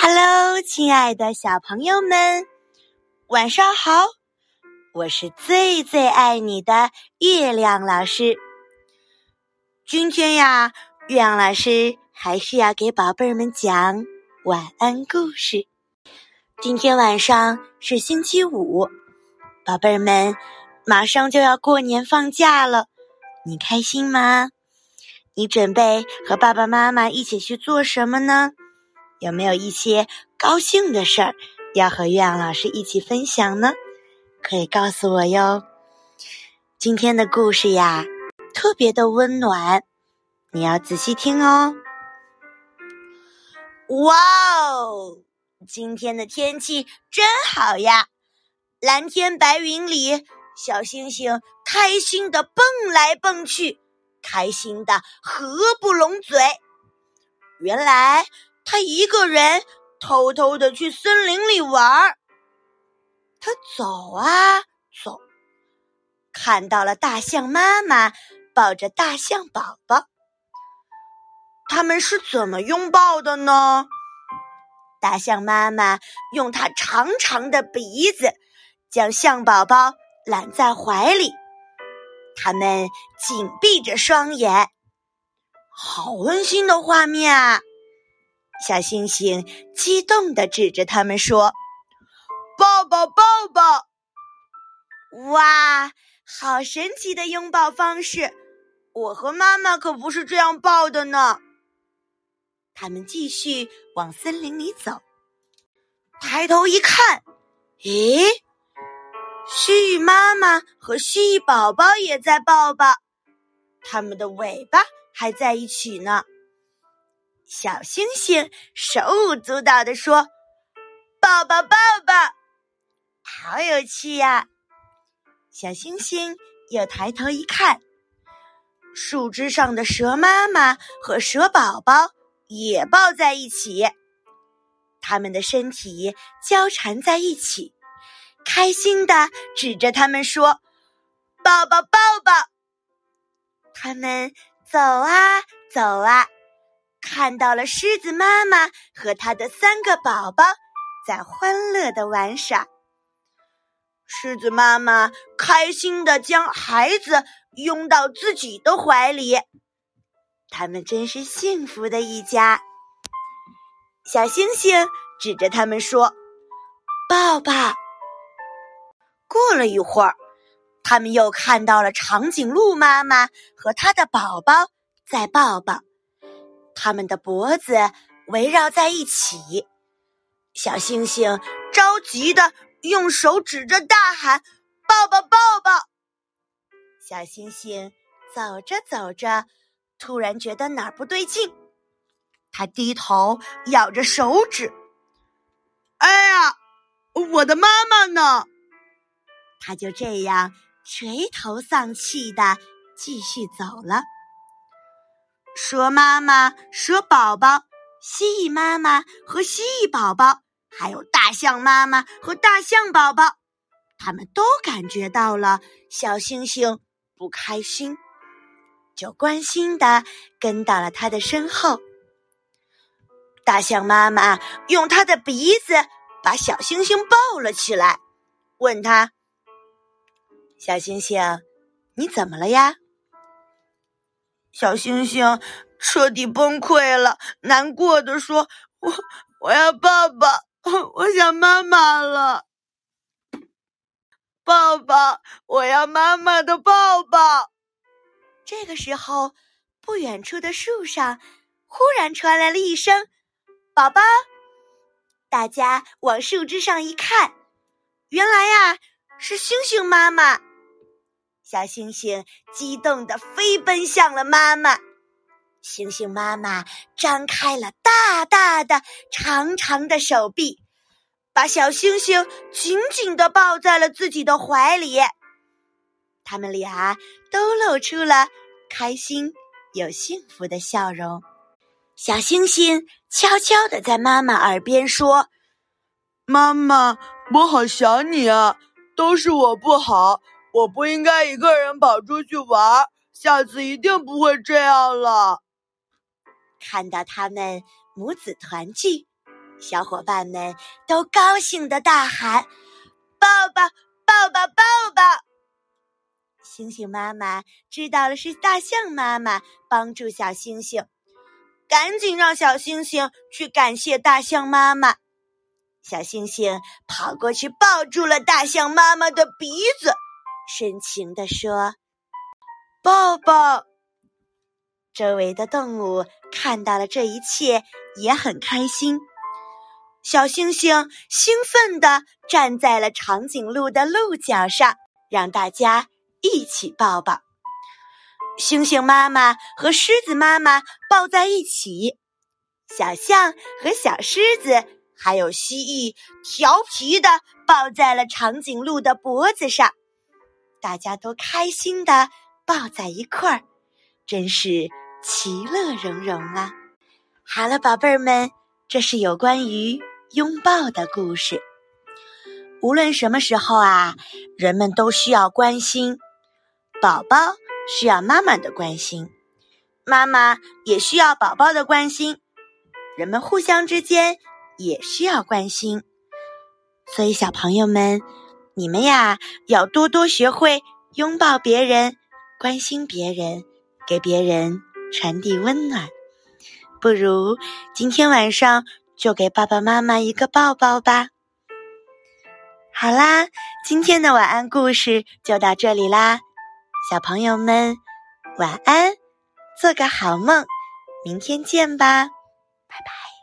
Hello，亲爱的小朋友们，晚上好！我是最最爱你的月亮老师。今天呀，月亮老师还是要给宝贝儿们讲晚安故事。今天晚上是星期五，宝贝儿们，马上就要过年放假了，你开心吗？你准备和爸爸妈妈一起去做什么呢？有没有一些高兴的事儿要和月亮老师一起分享呢？可以告诉我哟。今天的故事呀，特别的温暖，你要仔细听哦。哇哦，今天的天气真好呀！蓝天白云里，小星星开心的蹦来蹦去。开心的合不拢嘴。原来他一个人偷偷的去森林里玩儿。他走啊走，看到了大象妈妈抱着大象宝宝。他们是怎么拥抱的呢？大象妈妈用它长长的鼻子将象宝宝揽在怀里。他们紧闭着双眼，好温馨的画面啊！小星星激动的指着他们说：“抱抱抱抱！”哇，好神奇的拥抱方式！我和妈妈可不是这样抱的呢。他们继续往森林里走，抬头一看，咦？蜥蜴妈妈和蜥蜴宝宝也在抱抱，它们的尾巴还在一起呢。小星星手舞足蹈地说：“抱抱抱抱，好有趣呀！”小星星又抬头一看，树枝上的蛇妈妈和蛇宝宝也抱在一起，它们的身体交缠在一起。开心的指着他们说：“抱抱抱抱！”他们走啊走啊，看到了狮子妈妈和它的三个宝宝在欢乐的玩耍。狮子妈妈开心的将孩子拥到自己的怀里，他们真是幸福的一家。小星星指着他们说：“抱抱！”过了一会儿，他们又看到了长颈鹿妈妈和它的宝宝在抱抱，他们的脖子围绕在一起。小星星着急的用手指着，大喊：“抱抱抱抱！”小星星走着走着，突然觉得哪儿不对劲，他低头咬着手指：“哎呀，我的妈妈呢？”他就这样垂头丧气的继续走了。蛇妈妈、蛇宝宝、蜥蜴妈妈和蜥蜴宝宝，还有大象妈妈和大象宝宝，他们都感觉到了小星星不开心，就关心的跟到了他的身后。大象妈妈用它的鼻子把小星星抱了起来，问他。小星星，你怎么了呀？小星星彻底崩溃了，难过的说：“我我要抱抱，我想妈妈了，抱抱，我要妈妈的抱抱。”这个时候，不远处的树上忽然传来了一声“宝宝”，大家往树枝上一看，原来呀是星星妈妈。小星星激动地飞奔向了妈妈，星星妈妈张开了大大的、长长的手臂，把小星星紧紧地抱在了自己的怀里。他们俩都露出了开心又幸福的笑容。小星星悄悄地在妈妈耳边说：“妈妈，我好想你啊，都是我不好。”我不应该一个人跑出去玩，下次一定不会这样了。看到他们母子团聚，小伙伴们都高兴的大喊：“抱抱，抱抱，抱抱！”猩猩妈妈知道了是大象妈妈帮助小猩猩，赶紧让小猩猩去感谢大象妈妈。小猩猩跑过去抱住了大象妈妈的鼻子，深情地说：“抱抱。”周围的动物看到了这一切，也很开心。小猩猩兴奋地站在了长颈鹿的鹿角上，让大家。一起抱抱，猩猩妈妈和狮子妈妈抱在一起，小象和小狮子还有蜥蜴调皮的抱在了长颈鹿的脖子上，大家都开心的抱在一块儿，真是其乐融融啊！好了，宝贝儿们，这是有关于拥抱的故事。无论什么时候啊，人们都需要关心。宝宝需要妈妈的关心，妈妈也需要宝宝的关心，人们互相之间也需要关心。所以，小朋友们，你们呀要多多学会拥抱别人，关心别人，给别人传递温暖。不如今天晚上就给爸爸妈妈一个抱抱吧。好啦，今天的晚安故事就到这里啦。小朋友们，晚安，做个好梦，明天见吧，拜拜。